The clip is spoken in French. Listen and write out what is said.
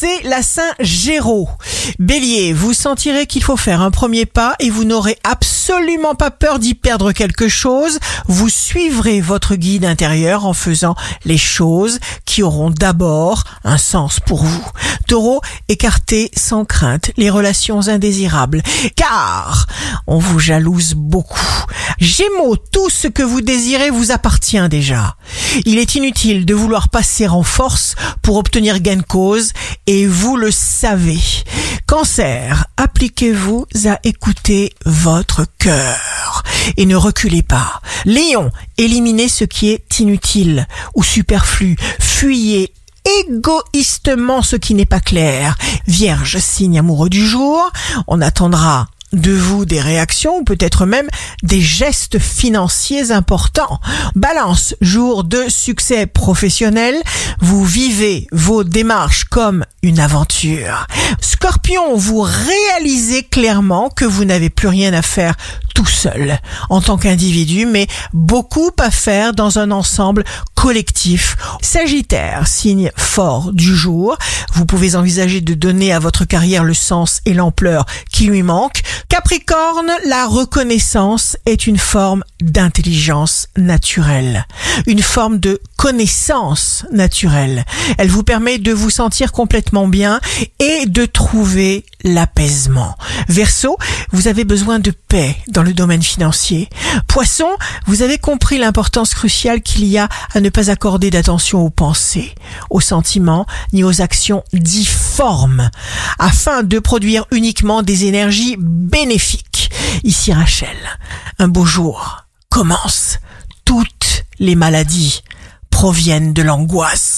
c'est la Saint-Géraud. Bélier, vous sentirez qu'il faut faire un premier pas et vous n'aurez absolument pas peur d'y perdre quelque chose. Vous suivrez votre guide intérieur en faisant les choses qui auront d'abord un sens pour vous. Taureau, écartez sans crainte les relations indésirables, car on vous jalouse beaucoup. Gémeaux, tout ce que vous désirez vous appartient déjà. Il est inutile de vouloir passer en force pour obtenir gain de cause, et vous le savez. Cancer, appliquez-vous à écouter votre cœur et ne reculez pas. Lion, éliminez ce qui est inutile ou superflu. Fuyez égoïstement ce qui n'est pas clair. Vierge, signe amoureux du jour, on attendra de vous des réactions ou peut-être même des gestes financiers importants. Balance, jour de succès professionnel, vous vivez vos démarches comme une aventure. Scorpion, vous réalisez clairement que vous n'avez plus rien à faire tout seul en tant qu'individu, mais beaucoup à faire dans un ensemble collectif. Sagittaire, signe fort du jour, vous pouvez envisager de donner à votre carrière le sens et l'ampleur qui lui manque. Capricorne, la reconnaissance est une forme d'intelligence naturelle, une forme de connaissance naturelle. Elle vous permet de vous sentir complètement bien et de trouver l'apaisement. Verseau, vous avez besoin de paix dans le domaine financier. Poisson, vous avez compris l'importance cruciale qu'il y a à ne pas accorder d'attention aux pensées, aux sentiments, ni aux actions difformes, afin de produire uniquement des énergies bénéfiques. Ici Rachel, un beau jour commence. Toutes les maladies proviennent de l'angoisse.